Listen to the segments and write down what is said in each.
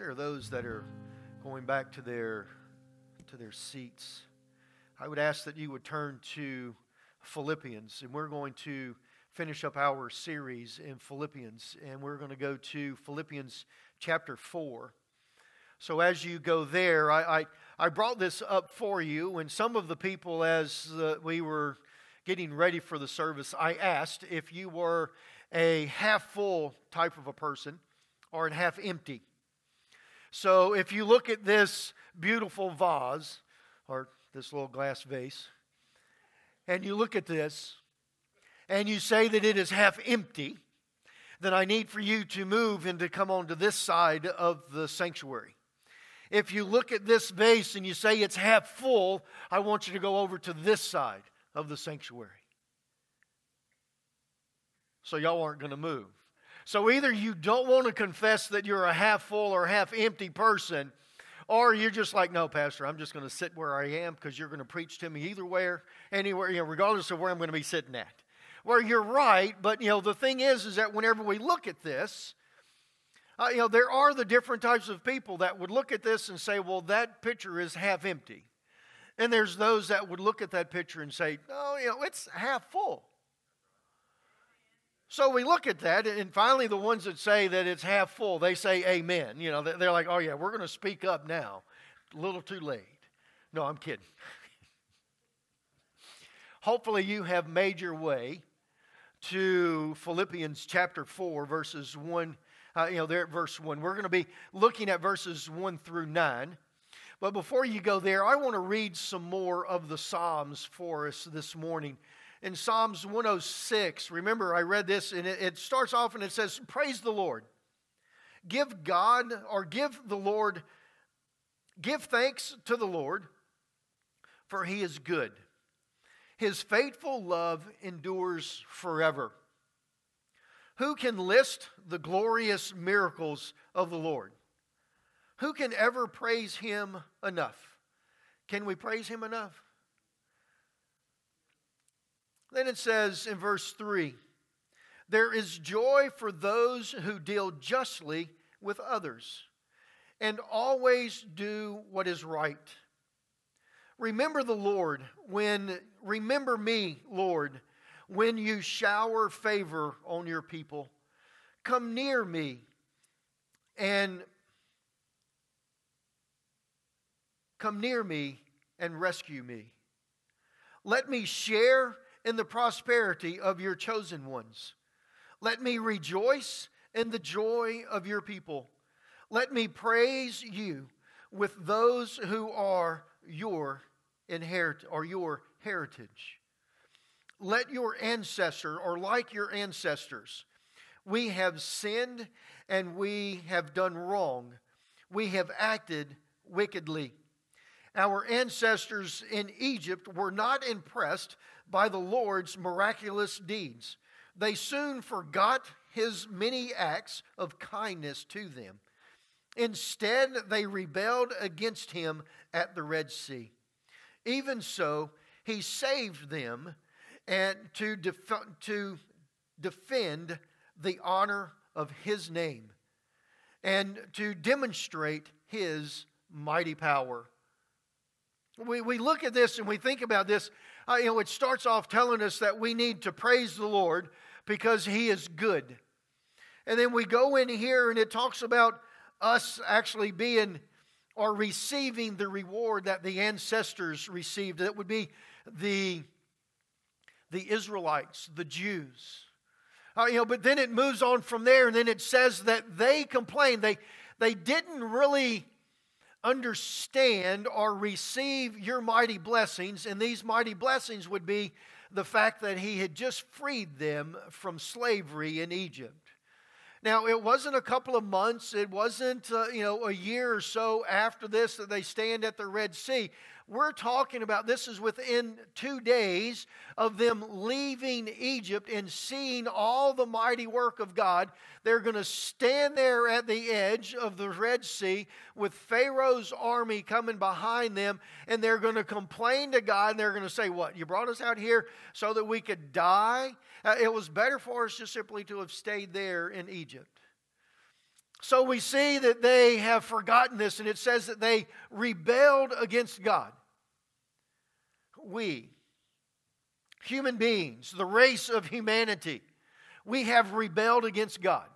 there are those that are going back to their to their seats, I would ask that you would turn to Philippians, and we're going to finish up our series in Philippians, and we're going to go to Philippians chapter 4. So as you go there, I, I, I brought this up for you, and some of the people, as uh, we were getting ready for the service, I asked if you were a half full type of a person or a half empty. So if you look at this beautiful vase or this little glass vase, and you look at this and you say that it is half empty, then I need for you to move and to come onto this side of the sanctuary. If you look at this vase and you say it's half full, I want you to go over to this side of the sanctuary. So y'all aren't going to move. So either you don't want to confess that you're a half full or half empty person, or you're just like, no, Pastor, I'm just going to sit where I am because you're going to preach to me either where, anywhere, you know, regardless of where I'm going to be sitting at. Well, you're right, but you know the thing is, is that whenever we look at this, uh, you know there are the different types of people that would look at this and say, well, that picture is half empty, and there's those that would look at that picture and say, oh, you know, it's half full. So we look at that, and finally, the ones that say that it's half full, they say amen. You know, they're like, oh, yeah, we're going to speak up now. A little too late. No, I'm kidding. Hopefully, you have made your way to Philippians chapter 4, verses 1. Uh, you know, there at verse 1. We're going to be looking at verses 1 through 9. But before you go there, I want to read some more of the Psalms for us this morning in Psalms 106. Remember, I read this, and it, it starts off and it says, Praise the Lord. Give God, or give the Lord, give thanks to the Lord, for he is good. His faithful love endures forever. Who can list the glorious miracles of the Lord? Who can ever praise him enough? Can we praise him enough? Then it says in verse 3 There is joy for those who deal justly with others and always do what is right. Remember the Lord when, remember me, Lord, when you shower favor on your people. Come near me and come near me and rescue me. Let me share in the prosperity of your chosen ones. Let me rejoice in the joy of your people. Let me praise you with those who are your inherit or your heritage. Let your ancestor or like your ancestors, we have sinned and we have done wrong. We have acted wickedly. Our ancestors in Egypt were not impressed by the Lord's miraculous deeds. They soon forgot his many acts of kindness to them. Instead, they rebelled against him at the Red Sea. Even so, he saved them and to, def- to defend the honor of his name and to demonstrate his mighty power. We, we look at this and we think about this. Uh, you know, it starts off telling us that we need to praise the Lord because He is good. And then we go in here and it talks about us actually being or receiving the reward that the ancestors received. That would be the, the Israelites, the Jews. Uh, you know, but then it moves on from there, and then it says that they complained. They, they didn't really understand or receive your mighty blessings, and these mighty blessings would be the fact that he had just freed them from slavery in Egypt. Now, it wasn't a couple of months, it wasn't, uh, you know, a year or so after this that they stand at the Red Sea. We're talking about this is within two days of them leaving Egypt and seeing all the mighty work of God. They're going to stand there at the edge of the Red Sea with Pharaoh's army coming behind them, and they're going to complain to God, and they're going to say, What? You brought us out here so that we could die? Uh, it was better for us just simply to have stayed there in Egypt. So we see that they have forgotten this, and it says that they rebelled against God. We, human beings, the race of humanity, we have rebelled against God.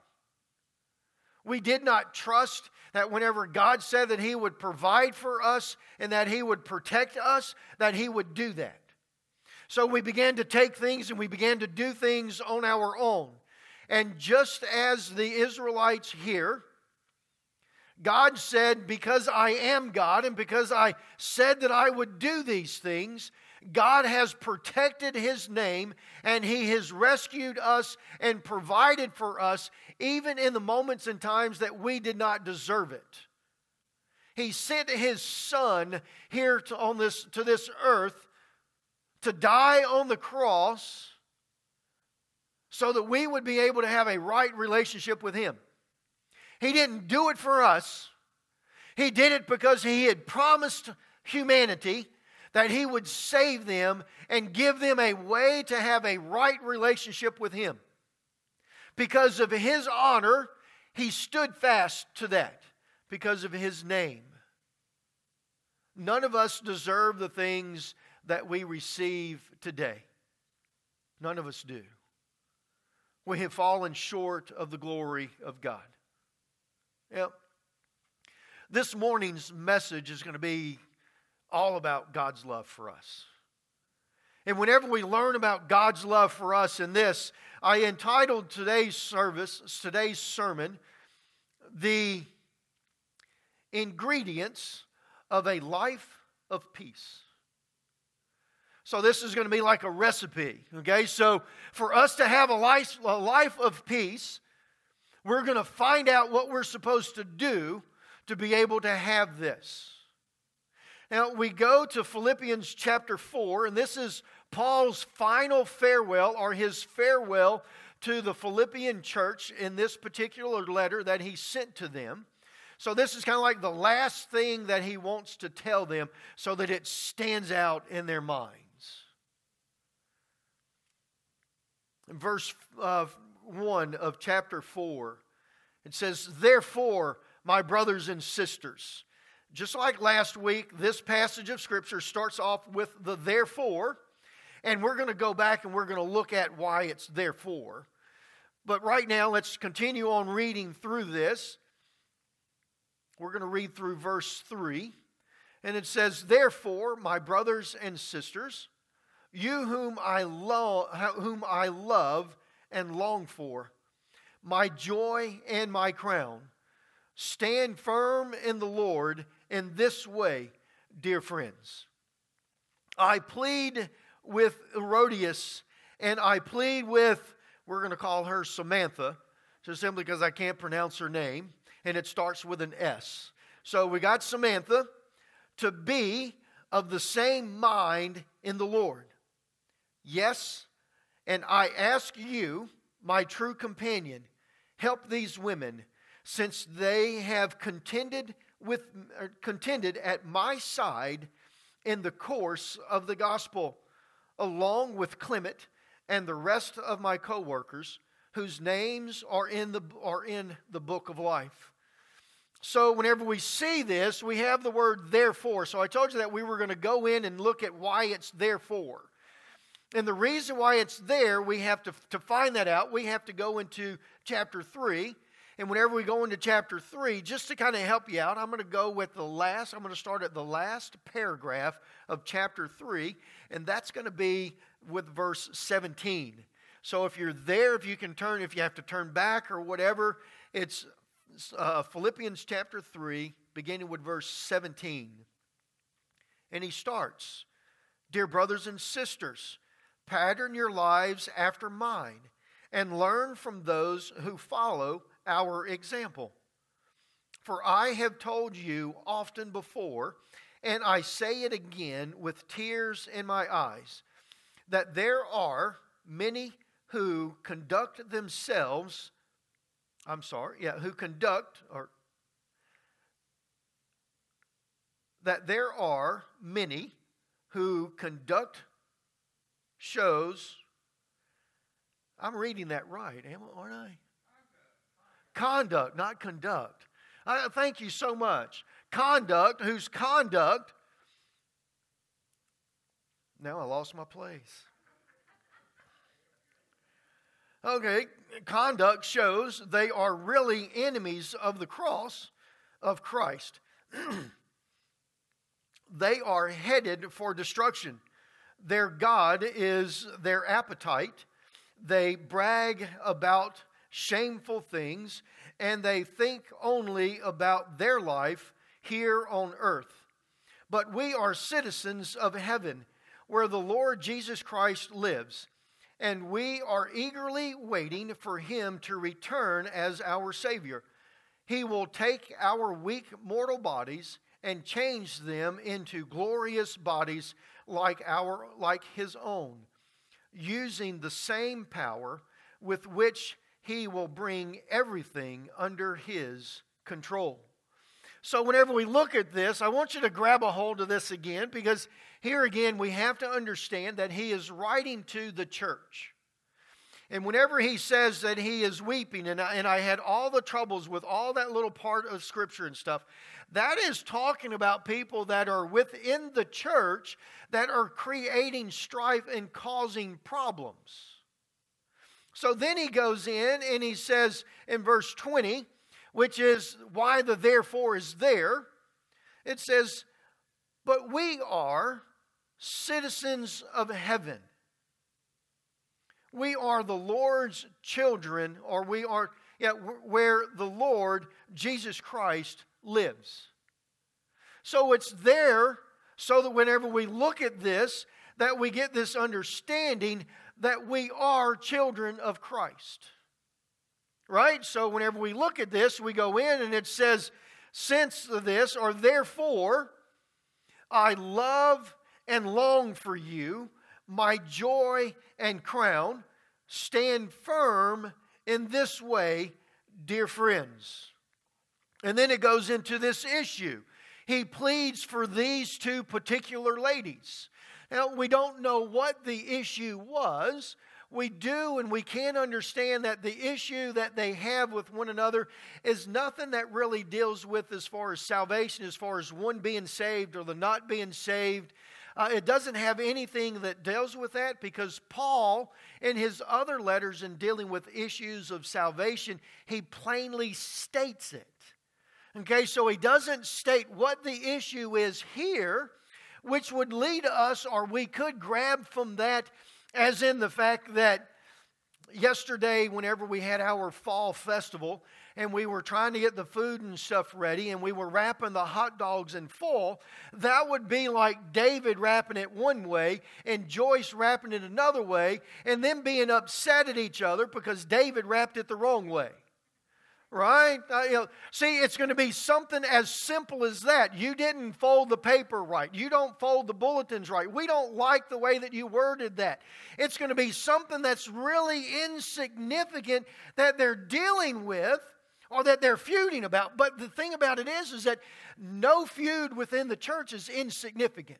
We did not trust that whenever God said that He would provide for us and that He would protect us, that He would do that. So we began to take things and we began to do things on our own. And just as the Israelites here, God said, Because I am God and because I said that I would do these things, God has protected His name and He has rescued us and provided for us, even in the moments and times that we did not deserve it. He sent His Son here to, on this, to this earth to die on the cross so that we would be able to have a right relationship with Him. He didn't do it for us, He did it because He had promised humanity that He would save them and give them a way to have a right relationship with Him. Because of His honor, He stood fast to that because of His name. None of us deserve the things that we receive today. None of us do. We have fallen short of the glory of God. Yep. This morning's message is going to be all about God's love for us. And whenever we learn about God's love for us in this, I entitled today's service, today's sermon, The Ingredients of a Life of Peace. So, this is going to be like a recipe, okay? So, for us to have a life, a life of peace, we're going to find out what we're supposed to do to be able to have this. Now, we go to Philippians chapter 4, and this is Paul's final farewell or his farewell to the Philippian church in this particular letter that he sent to them. So, this is kind of like the last thing that he wants to tell them so that it stands out in their minds. In verse uh, 1 of chapter 4. It says, Therefore, my brothers and sisters, just like last week, this passage of Scripture starts off with the therefore, and we're going to go back and we're going to look at why it's therefore. But right now, let's continue on reading through this. We're going to read through verse 3. And it says, Therefore, my brothers and sisters, you whom I, lo- whom I love and long for, my joy and my crown. Stand firm in the Lord in this way, dear friends. I plead with Herodias and I plead with, we're going to call her Samantha, just simply because I can't pronounce her name, and it starts with an S. So we got Samantha to be of the same mind in the Lord. Yes, and I ask you, my true companion, help these women, since they have contended with er, contended at my side in the course of the gospel, along with Clement and the rest of my co-workers, whose names are in the are in the book of life. So, whenever we see this, we have the word therefore. So, I told you that we were going to go in and look at why it's therefore. And the reason why it's there, we have to, to find that out, we have to go into chapter 3. And whenever we go into chapter 3, just to kind of help you out, I'm going to go with the last, I'm going to start at the last paragraph of chapter 3, and that's going to be with verse 17. So if you're there, if you can turn, if you have to turn back or whatever, it's uh, Philippians chapter 3, beginning with verse 17. And he starts Dear brothers and sisters, Pattern your lives after mine and learn from those who follow our example. For I have told you often before, and I say it again with tears in my eyes, that there are many who conduct themselves, I'm sorry, yeah, who conduct, or that there are many who conduct shows, I'm reading that right, aren't I? conduct, not conduct. I thank you so much. Conduct, whose conduct. Now I lost my place. Okay, conduct shows they are really enemies of the cross of Christ. they are headed for destruction. Their God is their appetite. They brag about shameful things, and they think only about their life here on earth. But we are citizens of heaven, where the Lord Jesus Christ lives and we are eagerly waiting for him to return as our Savior. He will take our weak mortal bodies and change them into glorious bodies like our like his own, using the same power with which he will bring everything under his control. So, whenever we look at this, I want you to grab a hold of this again because here again we have to understand that he is writing to the church. And whenever he says that he is weeping, and I, and I had all the troubles with all that little part of scripture and stuff, that is talking about people that are within the church that are creating strife and causing problems. So then he goes in and he says in verse 20, which is why the therefore is there. It says, But we are citizens of heaven. We are the Lord's children, or we are, yeah, where the Lord Jesus Christ lives. So it's there so that whenever we look at this, that we get this understanding that we are children of Christ. Right? So whenever we look at this, we go in and it says, since this, or therefore, I love and long for you, my joy and crown. Stand firm in this way, dear friends. And then it goes into this issue. He pleads for these two particular ladies. Now, we don't know what the issue was, we do and we can understand that the issue that they have with one another is nothing that really deals with as far as salvation, as far as one being saved or the not being saved. Uh, it doesn't have anything that deals with that because Paul, in his other letters in dealing with issues of salvation, he plainly states it. Okay, so he doesn't state what the issue is here, which would lead us, or we could grab from that as in the fact that yesterday, whenever we had our fall festival, and we were trying to get the food and stuff ready, and we were wrapping the hot dogs in full, that would be like David wrapping it one way and Joyce wrapping it another way, and then being upset at each other because David wrapped it the wrong way right? Uh, you know, see, it's going to be something as simple as that. You didn't fold the paper right. You don't fold the bulletins right. We don't like the way that you worded that. It's going to be something that's really insignificant that they're dealing with or that they're feuding about. But the thing about it is, is that no feud within the church is insignificant.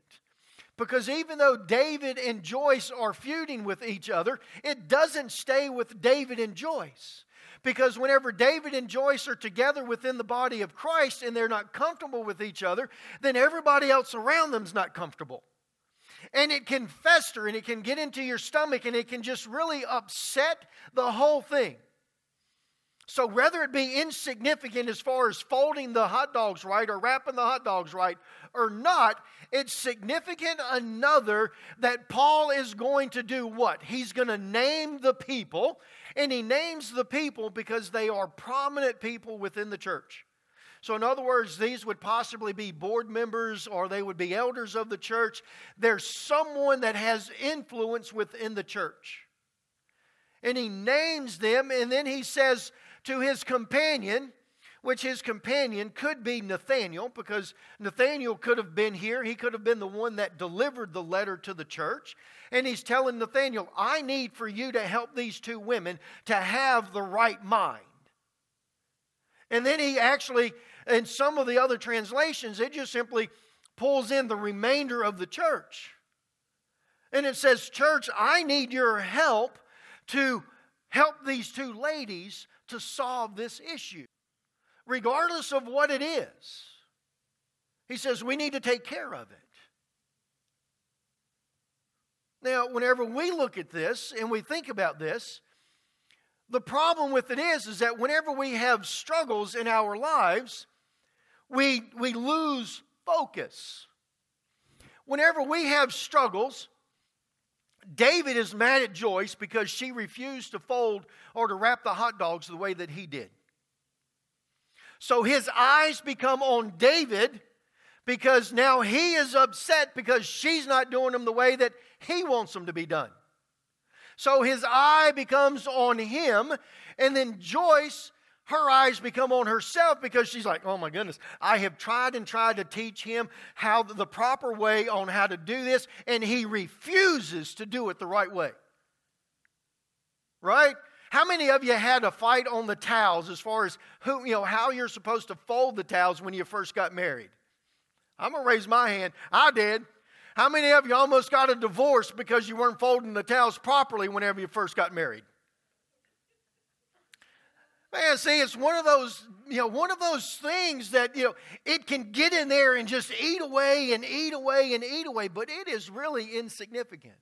Because even though David and Joyce are feuding with each other, it doesn't stay with David and Joyce. Because whenever David and Joyce are together within the body of Christ and they're not comfortable with each other, then everybody else around them's not comfortable. And it can fester and it can get into your stomach and it can just really upset the whole thing. So, whether it be insignificant as far as folding the hot dogs right or wrapping the hot dogs right or not, it's significant another that Paul is going to do what? He's going to name the people and he names the people because they are prominent people within the church. So, in other words, these would possibly be board members or they would be elders of the church. There's someone that has influence within the church. And he names them, and then he says to his companion, which his companion could be Nathaniel, because Nathaniel could have been here. He could have been the one that delivered the letter to the church. And he's telling Nathaniel, I need for you to help these two women to have the right mind. And then he actually, in some of the other translations, it just simply pulls in the remainder of the church. And it says, Church, I need your help to help these two ladies to solve this issue, regardless of what it is. He says we need to take care of it. Now, whenever we look at this and we think about this, the problem with it is, is that whenever we have struggles in our lives, we, we lose focus. Whenever we have struggles, David is mad at Joyce because she refused to fold or to wrap the hot dogs the way that he did. So his eyes become on David because now he is upset because she's not doing them the way that he wants them to be done. So his eye becomes on him, and then Joyce her eyes become on herself because she's like, oh my goodness, I have tried and tried to teach him how the proper way on how to do this, and he refuses to do it the right way. Right? How many of you had a fight on the towels as far as who, you know, how you're supposed to fold the towels when you first got married? I'm gonna raise my hand. I did. How many of you almost got a divorce because you weren't folding the towels properly whenever you first got married? Man, see, it's one of those, you know, one of those things that, you know, it can get in there and just eat away and eat away and eat away, but it is really insignificant.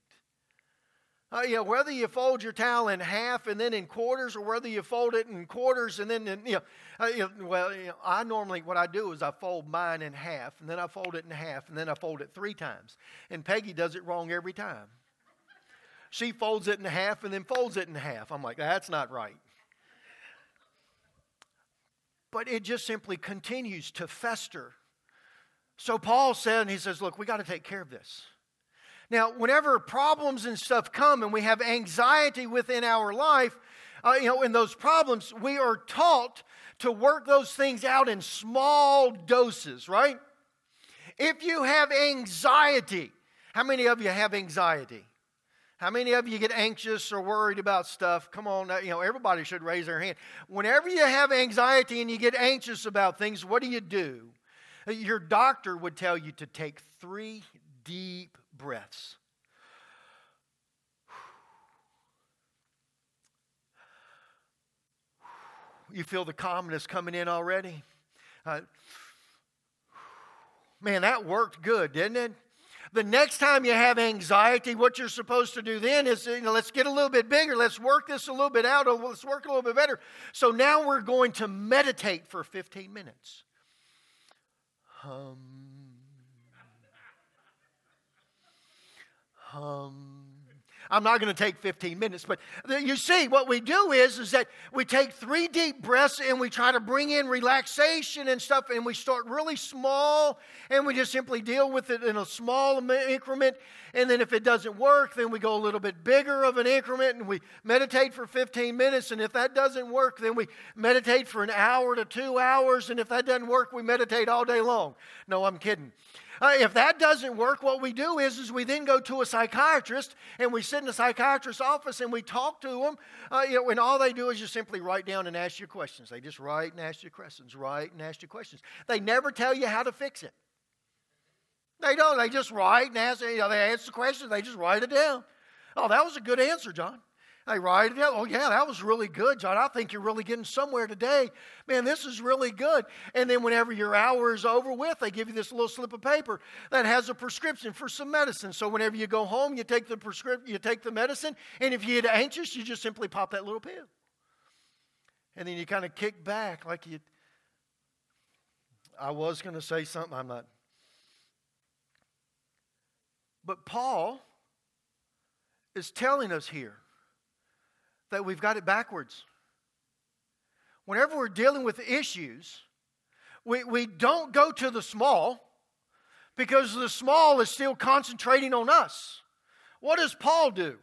Uh, you know, whether you fold your towel in half and then in quarters, or whether you fold it in quarters and then, in, you, know, uh, you know, well, you know, I normally what I do is I fold mine in half, and then I fold it in half, and then I fold it three times. And Peggy does it wrong every time. She folds it in half and then folds it in half. I'm like, that's not right but it just simply continues to fester. So Paul said, and he says, Look, we got to take care of this. Now, whenever problems and stuff come and we have anxiety within our life, uh, you know, in those problems, we are taught to work those things out in small doses, right? If you have anxiety, how many of you have anxiety? How many of you get anxious or worried about stuff? Come on, you know, everybody should raise their hand. Whenever you have anxiety and you get anxious about things, what do you do? Your doctor would tell you to take three deep breaths. You feel the calmness coming in already? Uh, man, that worked good, didn't it? The next time you have anxiety, what you're supposed to do then is, you know, let's get a little bit bigger. Let's work this a little bit out. Let's work a little bit better. So now we're going to meditate for 15 minutes. Hum. Hum. I'm not going to take 15 minutes, but you see, what we do is, is that we take three deep breaths and we try to bring in relaxation and stuff, and we start really small and we just simply deal with it in a small increment. And then if it doesn't work, then we go a little bit bigger of an increment and we meditate for 15 minutes. And if that doesn't work, then we meditate for an hour to two hours. And if that doesn't work, we meditate all day long. No, I'm kidding. Uh, if that doesn't work, what we do is, is we then go to a psychiatrist and we sit in a psychiatrist's office and we talk to them. Uh, you know, and all they do is just simply write down and ask you questions. They just write and ask you questions, write and ask you questions. They never tell you how to fix it. They don't. They just write and ask. You know, they answer questions. They just write it down. Oh, that was a good answer, John. They write it. Oh, yeah, that was really good, John. I think you're really getting somewhere today. Man, this is really good. And then whenever your hour is over with, they give you this little slip of paper that has a prescription for some medicine. So whenever you go home, you take the prescription, you take the medicine, and if you get anxious, you just simply pop that little pill. And then you kind of kick back like you. I was going to say something, I'm not. But Paul is telling us here that we've got it backwards. Whenever we're dealing with issues, we, we don't go to the small because the small is still concentrating on us. What does Paul do?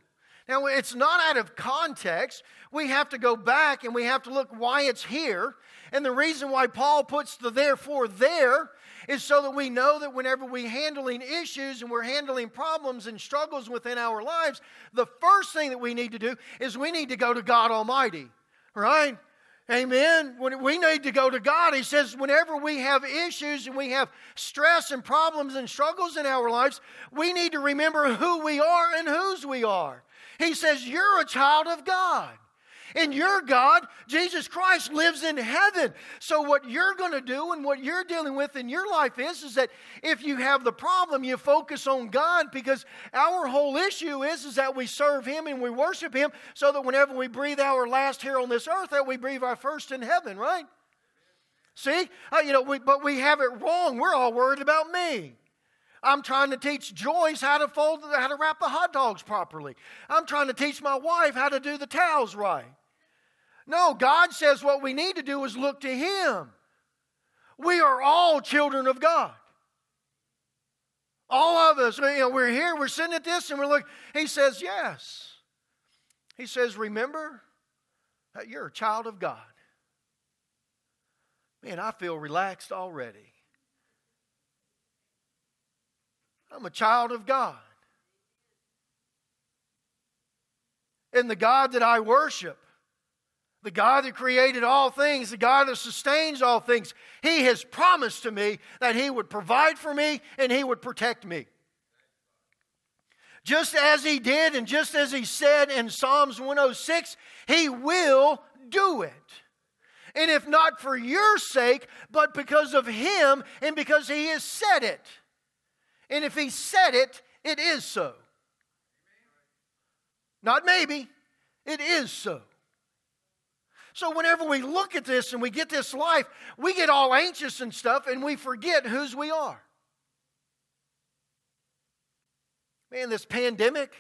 Now, it's not out of context. We have to go back and we have to look why it's here. And the reason why Paul puts the therefore there is so that we know that whenever we're handling issues and we're handling problems and struggles within our lives, the first thing that we need to do is we need to go to God Almighty, right? Amen. When we need to go to God, He says, whenever we have issues and we have stress and problems and struggles in our lives, we need to remember who we are and whose we are. He says, You're a child of God. And your God, Jesus Christ, lives in heaven. So, what you're going to do and what you're dealing with in your life is, is that if you have the problem, you focus on God because our whole issue is, is that we serve Him and we worship Him so that whenever we breathe our last here on this earth, that we breathe our first in heaven, right? See? Uh, you know, we, but we have it wrong. We're all worried about me. I'm trying to teach Joyce how to fold, how to wrap the hot dogs properly. I'm trying to teach my wife how to do the towels right. No, God says what we need to do is look to Him. We are all children of God. All of us, you know, we're here, we're sitting at this, and we're looking. He says, Yes. He says, Remember that you're a child of God. Man, I feel relaxed already. I'm a child of God. And the God that I worship, the God that created all things, the God that sustains all things, He has promised to me that He would provide for me and He would protect me. Just as He did and just as He said in Psalms 106, He will do it. And if not for your sake, but because of Him and because He has said it. And if he said it, it is so. Not maybe, it is so. So, whenever we look at this and we get this life, we get all anxious and stuff and we forget whose we are. Man, this pandemic,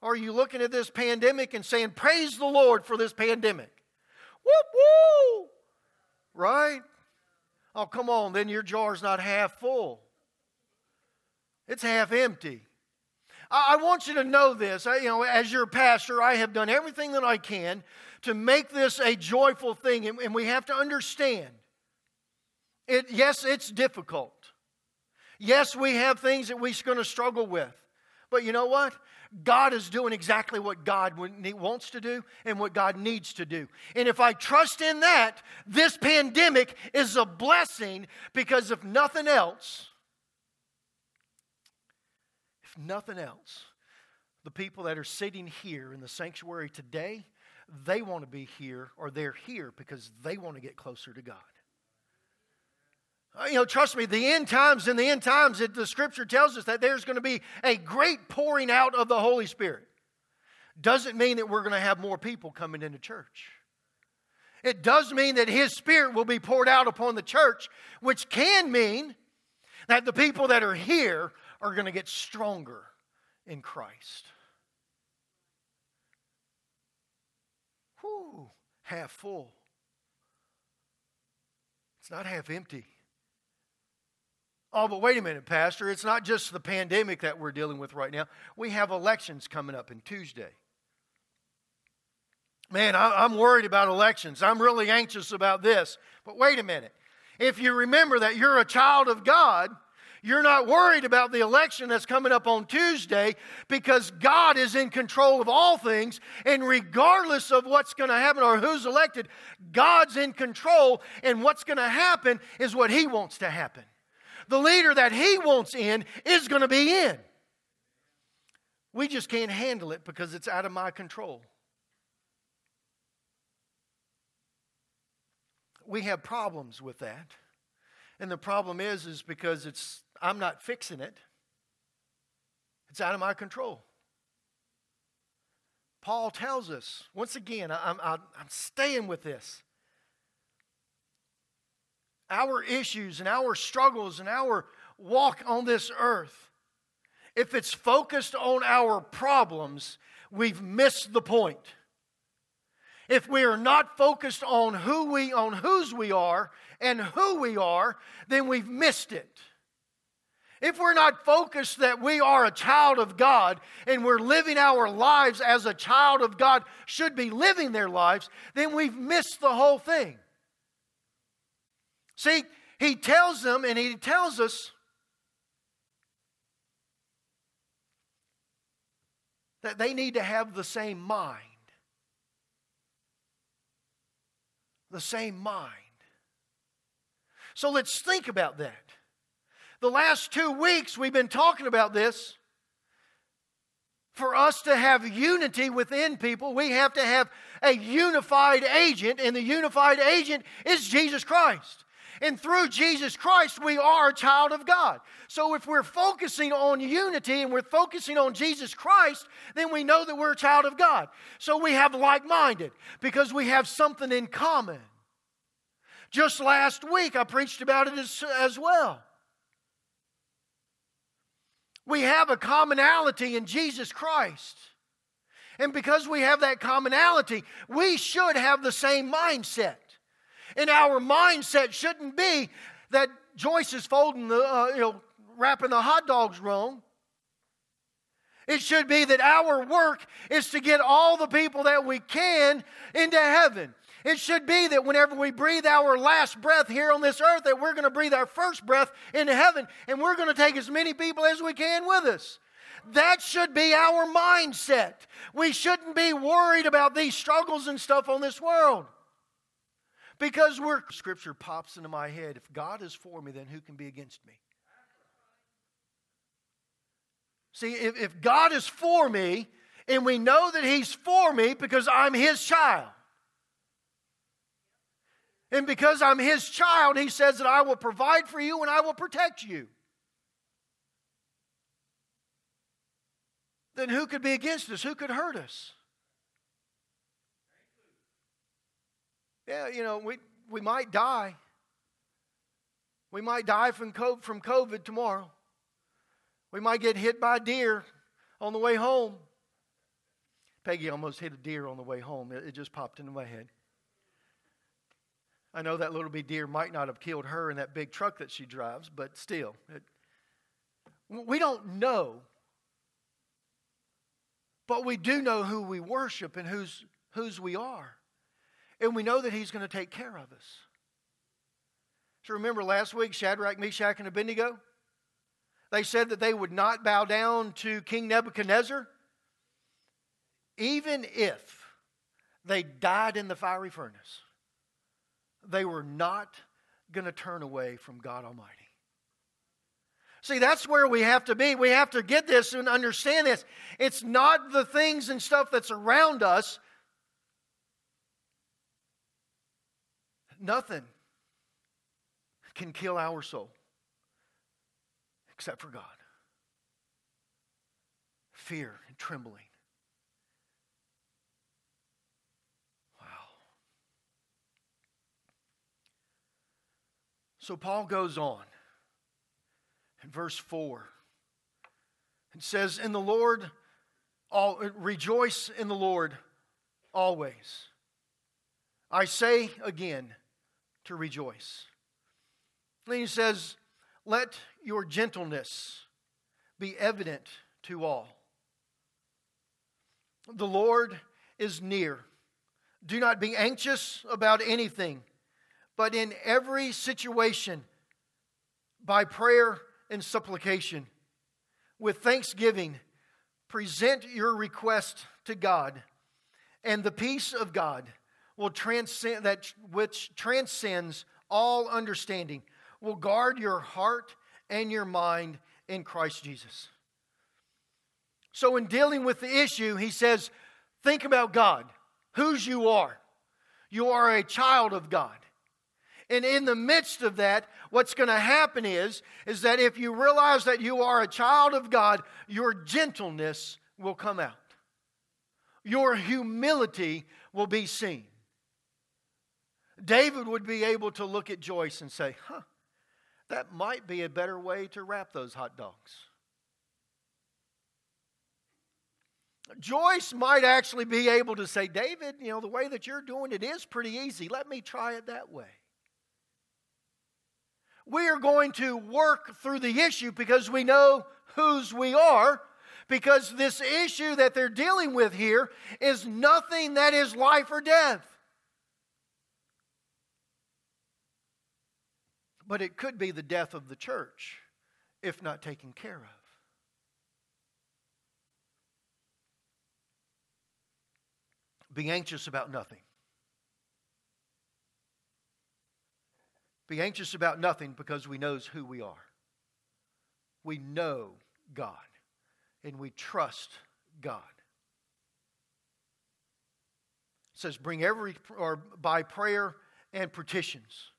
are you looking at this pandemic and saying, Praise the Lord for this pandemic? Whoop, woo! Right? Oh, come on, then your jar's not half full it's half empty. I, want you to know this. I, you know, as your pastor, I have done everything that I can to make this a joyful thing, and, and we have to understand. It, yes, it's difficult. Yes, we have things that we're going to struggle with. But you know what? God is doing exactly what God wants to do and what God needs to do. And if I trust in that, this pandemic is a blessing because if nothing else, if nothing else, the people that are sitting here in the sanctuary today, they want to be here or they're here because they want to get closer to God. Uh, you know, trust me, the end times, in the end times, it, the scripture tells us that there's going to be a great pouring out of the Holy Spirit. Doesn't mean that we're going to have more people coming into church. It does mean that His Spirit will be poured out upon the church, which can mean that the people that are here are going to get stronger in Christ. Whew, half full. It's not half empty. Oh, but wait a minute, Pastor. It's not just the pandemic that we're dealing with right now. We have elections coming up in Tuesday. Man, I, am worried about elections. I'm really anxious about this. But wait a minute. If you remember that you're a child of God, you're not worried about the election that's coming up on Tuesday because God is in control of all things. And regardless of what's going to happen or who's elected, God's in control. And what's going to happen is what He wants to happen. The leader that He wants in is going to be in. We just can't handle it because it's out of my control. We have problems with that. And the problem is, is because it's I'm not fixing it. It's out of my control. Paul tells us, once again, I'm, I'm, staying with this. Our issues and our struggles and our walk on this earth, if it's focused on our problems, we've missed the point. If we are not focused on who we on whose we are and who we are, then we've missed it. If we're not focused that we are a child of God and we're living our lives as a child of God should be living their lives, then we've missed the whole thing. See, he tells them and he tells us that they need to have the same mind. The same mind. So let's think about that. The last two weeks we've been talking about this for us to have unity within people, we have to have a unified agent, and the unified agent is Jesus Christ. And through Jesus Christ, we are a child of God. So if we're focusing on unity and we're focusing on Jesus Christ, then we know that we're a child of God. So we have like minded because we have something in common. Just last week, I preached about it as, as well. We have a commonality in Jesus Christ. And because we have that commonality, we should have the same mindset. And our mindset shouldn't be that Joyce is folding the, uh, you know, wrapping the hot dogs wrong. It should be that our work is to get all the people that we can into heaven. It should be that whenever we breathe our last breath here on this earth, that we're going to breathe our first breath into heaven and we're going to take as many people as we can with us. That should be our mindset. We shouldn't be worried about these struggles and stuff on this world. Because we're scripture pops into my head. If God is for me, then who can be against me? See, if, if God is for me, and we know that He's for me because I'm His child, and because I'm his child, he says that I will provide for you and I will protect you. Then who could be against us? Who could hurt us? Yeah, you know, we, we might die. We might die from COVID, tomorrow. We might get hit by a deer on the way home. Peggy almost hit a deer on the way home. It just popped into my head. I know that little bit deer might not have killed her in that big truck that she drives, but still, it, we don't know. But we do know who we worship and whose, whose we are. And we know that He's going to take care of us. So remember last week, Shadrach, Meshach, and Abednego? They said that they would not bow down to King Nebuchadnezzar, even if they died in the fiery furnace they were not going to turn away from God Almighty. See, that's where we have to be. We have to get this and understand this. It's not the things and stuff that's around us. Nothing can kill our soul except for God. Fear and trembling. So Paul goes on in verse 4 and says, In the Lord, all, rejoice in the Lord always. I say again to rejoice. Then he says, Let your gentleness be evident to all. The Lord is near. Do not be anxious about anything but in every situation, by prayer and supplication, with thanksgiving, present your request to God, and the peace of God will transcend that which transcends all understanding will guard your heart and your mind in Christ Jesus. So, in dealing with the issue, he says, Think about God, whose you are. You are a child of God. And in the midst of that, what's going to happen is, is that if you realize that you are a child of God, your gentleness will come out. Your humility will be seen. David would be able to look at Joyce and say, huh, that might be a better way to wrap those hot dogs. Joyce might actually be able to say, David, you know, the way that you're doing it is pretty easy. Let me try it that way we are going to work through the issue because we know whose we are. Because this issue that they're dealing with here is nothing that is life or death. But it could be the death of the church if not taken care of. Be anxious about nothing. Be anxious about nothing because we knows who we are. We know God and we trust God. It says, bring every, or by prayer and petitions.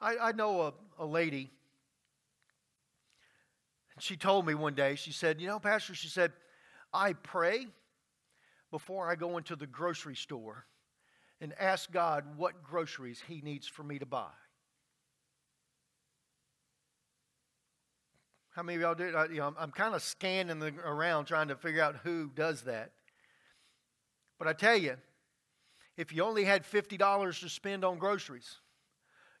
I, I know a, a lady, she told me one day, she said, You know, Pastor, she said, I pray before I go into the grocery store and ask God what groceries He needs for me to buy. How many of y'all do? I, you know, I'm, I'm kind of scanning the, around trying to figure out who does that. But I tell you, if you only had $50 to spend on groceries,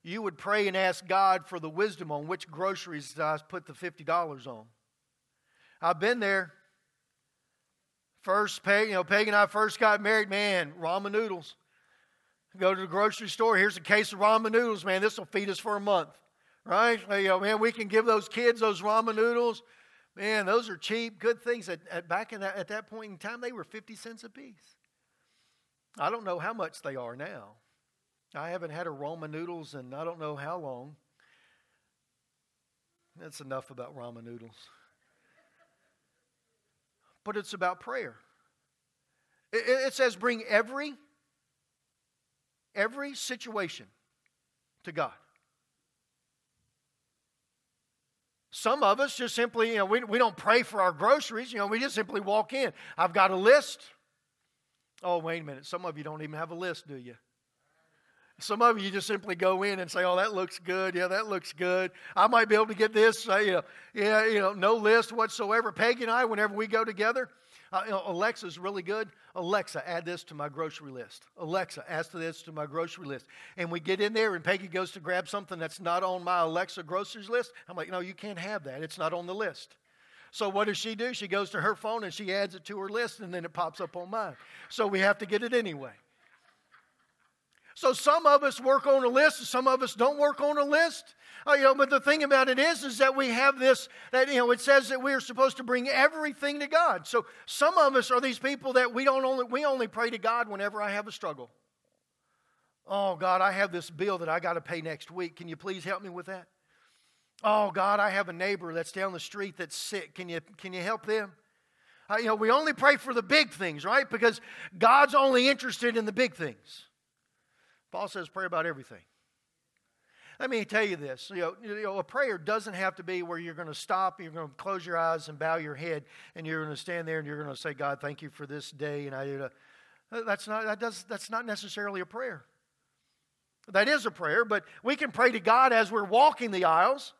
you would pray and ask God for the wisdom on which groceries I put the $50 on. I've been there. First, you know, Peg and I first got married, man, ramen noodles. Go to the grocery store, here's a case of ramen noodles, man. This will feed us for a month right? Man, we can give those kids those ramen noodles. Man, those are cheap, good things. At, at back in that, at that point in time, they were 50 cents a piece. I don't know how much they are now. I haven't had a ramen noodles in I don't know how long. That's enough about ramen noodles. But it's about prayer. It, it says bring every every situation to God. Some of us just simply, you know, we, we don't pray for our groceries. You know, we just simply walk in. I've got a list. Oh, wait a minute. Some of you don't even have a list, do you? Some of you just simply go in and say, "Oh, that looks good. Yeah, that looks good. I might be able to get this." You know, yeah, you know, no list whatsoever. Peggy and I, whenever we go together, uh, you know, Alexa's really good. Alexa, add this to my grocery list. Alexa, add this to my grocery list. And we get in there, and Peggy goes to grab something that's not on my Alexa groceries list. I'm like, no, you can't have that. It's not on the list. So what does she do? She goes to her phone and she adds it to her list, and then it pops up on mine. So we have to get it anyway. So some of us work on a list, some of us don't work on a list. Uh, you know, but the thing about it is, is that we have this, that, you know, it says that we are supposed to bring everything to God. So some of us are these people that we don't only, we only pray to God whenever I have a struggle. Oh, God, I have this bill that I got to pay next week. Can you please help me with that? Oh, God, I have a neighbor that's down the street that's sick. Can you, can you help them? Uh, you know, we only pray for the big things, right? Because God's only interested in the big things. Paul says, pray about everything. Let me tell you this. You know, you know, a prayer doesn't have to be where you're going to stop, you're going to close your eyes and bow your head, and you're going to stand there and you're going to say, God, thank you for this day. And I, uh, that's not that does that's not necessarily a prayer. That is a prayer, but we can pray to God as we're walking the aisles.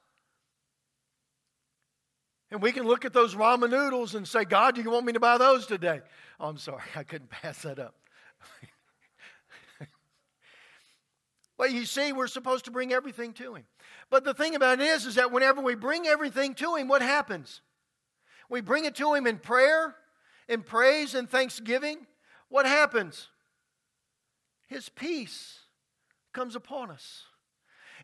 And we can look at those ramen noodles and say, God, do you want me to buy those today? Oh, I'm sorry, I couldn't pass that up. But you see, we're supposed to bring everything to Him. But the thing about it is, is that whenever we bring everything to Him, what happens? We bring it to Him in prayer, in praise, and thanksgiving. What happens? His peace comes upon us.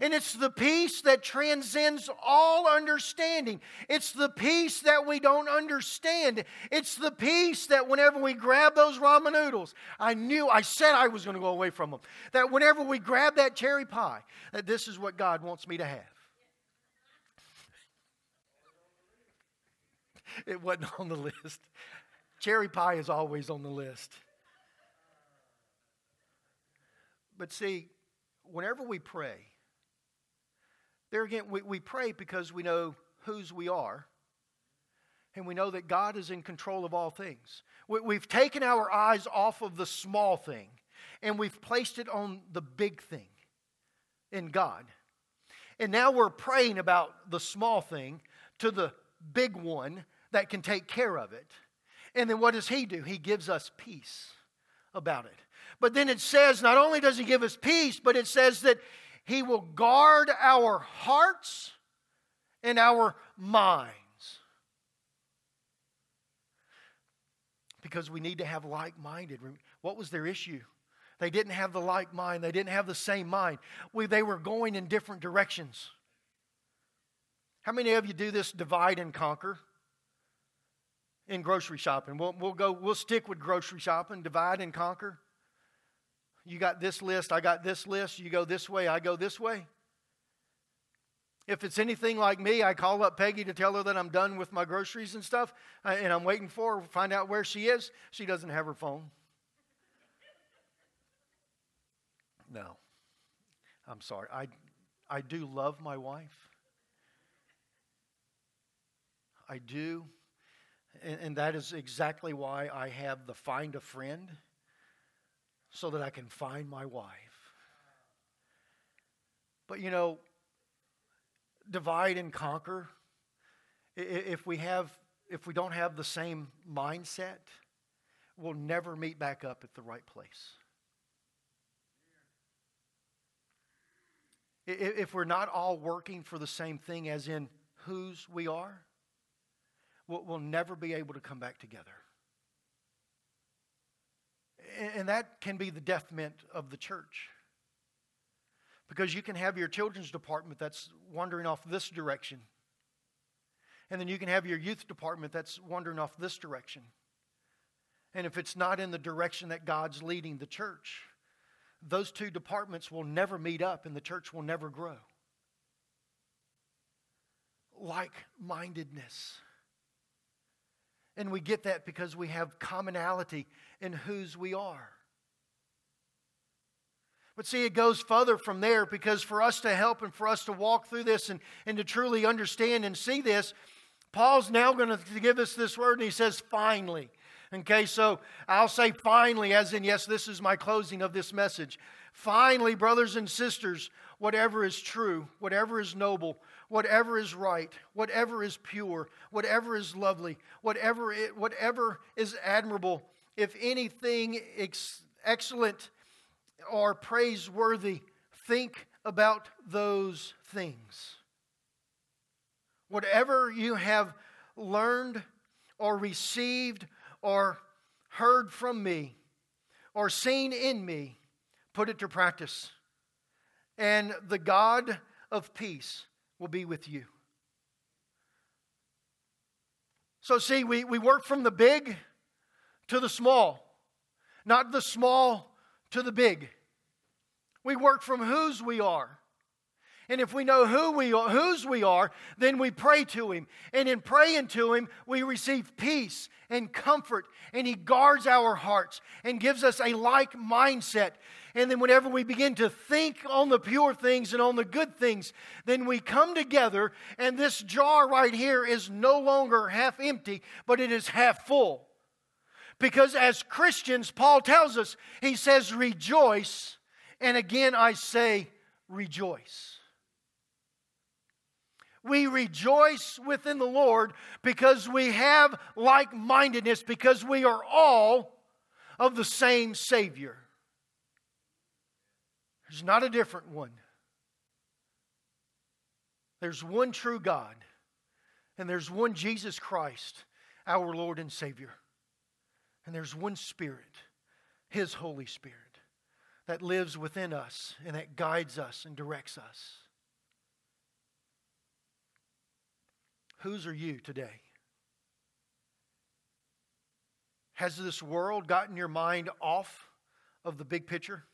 And it's the peace that transcends all understanding. It's the peace that we don't understand. It's the peace that whenever we grab those ramen noodles, I knew, I said I was going to go away from them. That whenever we grab that cherry pie, that this is what God wants me to have. It wasn't on the list. Cherry pie is always on the list. But see, whenever we pray, there again, we, we pray because we know whose we are, and we know that God is in control of all things. We, we've taken our eyes off of the small thing, and we've placed it on the big thing in God. And now we're praying about the small thing to the big one that can take care of it. And then what does He do? He gives us peace about it. But then it says, not only does He give us peace, but it says that he will guard our hearts and our minds. Because we need to have like minded. What was their issue? They didn't have the like mind, they didn't have the same mind. We, they were going in different directions. How many of you do this divide and conquer? in grocery shopping. We'll, we'll go, we'll stick with grocery shopping, divide and conquer. You got this list, I got this list. You go this way, I go this way. If it's anything like me, I call up Peggy to tell her that I'm done with my groceries and stuff, uh, and I'm waiting for her, to find out where she is. She doesn't have her phone. No. I'm sorry. I, I do love my wife. I do. And, and that is exactly why I have the find a friend so that I can find my wife. But you know, divide and conquer. If we have if we don't have the same mindset, we'll never meet back up at the right place. If we're not all working for the same thing, as in whose we are, we'll never be able to come back together. And that can be the deathment of the church. Because you can have your children's department that's wandering off this direction. And then you can have your youth department that's wandering off this direction. And if it's not in the direction that God's leading the church, those two departments will never meet up and the church will never grow. Like mindedness. And we get that because we have commonality in whose we are. But see, it goes further from there because for us to help and for us to walk through this and, and to truly understand and see this, Paul's now going to give us this word, and he says, finally. Okay, so I'll say finally, as in, yes, this is my closing of this message. Finally, brothers and sisters, whatever is true, whatever is noble, whatever is right, whatever is pure, whatever is lovely, whatever, it, whatever is admirable, if anything ex- excellent or praiseworthy, think about those things. Whatever you have learned or received or heard from me or seen in me, put it to practice. And the God of peace will be with you. So, see, we, we work from the big to the small, not the small to the big. We work from whose we are. And if we know who we are, whose we are, then we pray to Him. And in praying to Him, we receive peace and comfort. And He guards our hearts and gives us a like mindset. And then, whenever we begin to think on the pure things and on the good things, then we come together, and this jar right here is no longer half empty, but it is half full. Because as Christians, Paul tells us, he says, rejoice. And again, I say, rejoice. We rejoice within the Lord because we have like mindedness, because we are all of the same Savior. There's not a different one. There's one true God, and there's one Jesus Christ, our Lord and Savior. And there's one Spirit, His Holy Spirit, that lives within us and that guides us and directs us. Whose are you today? Has this world gotten your mind off of the big picture?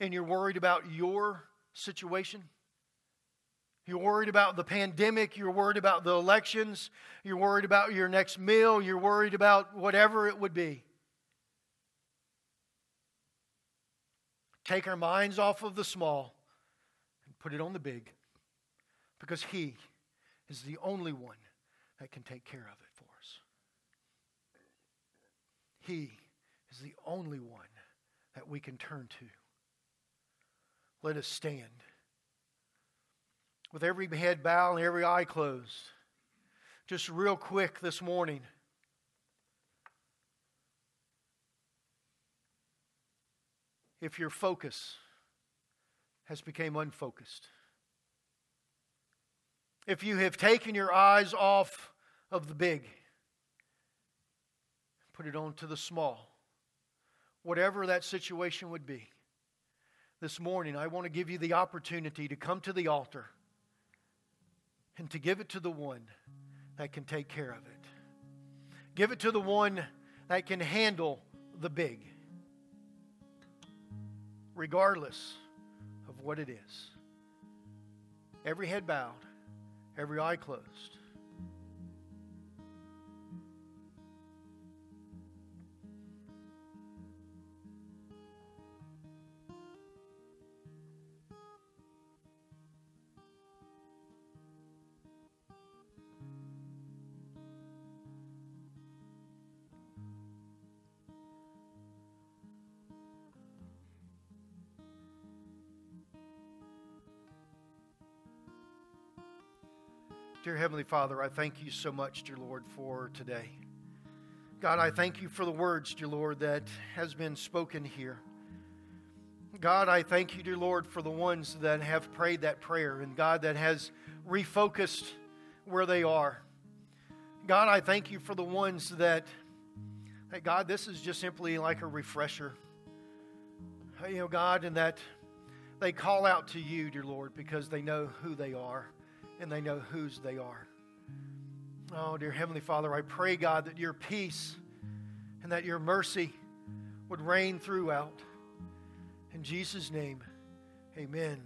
And you're worried about your situation? You're worried about the pandemic. You're worried about the elections. You're worried about your next meal. You're worried about whatever it would be. Take our minds off of the small and put it on the big because He is the only one that can take care of it for us. He is the only one that we can turn to. Let us stand with every head bowed and every eye closed. Just real quick this morning. If your focus has become unfocused, if you have taken your eyes off of the big, put it on to the small, whatever that situation would be, this morning I want to give you the opportunity to come to the altar and to give it to the one that can take care of it. Give it to the one that can handle the big, regardless of what it is. every head bowed, every eye closed. Heavenly Father, I thank you so much, dear Lord, for today. God, I thank you for the words, dear Lord, that has been spoken here. God, I thank you, dear Lord, for the ones that have prayed that prayer and God that has refocused where they are. God, I thank you for the ones that, that God, this is just simply like a refresher. You know, God, and that they call out to you, dear Lord, because they know who they are and they know whose they are. Oh, dear Heavenly Father, I pray, God, that your peace and that your mercy would reign throughout. In Jesus' name, amen.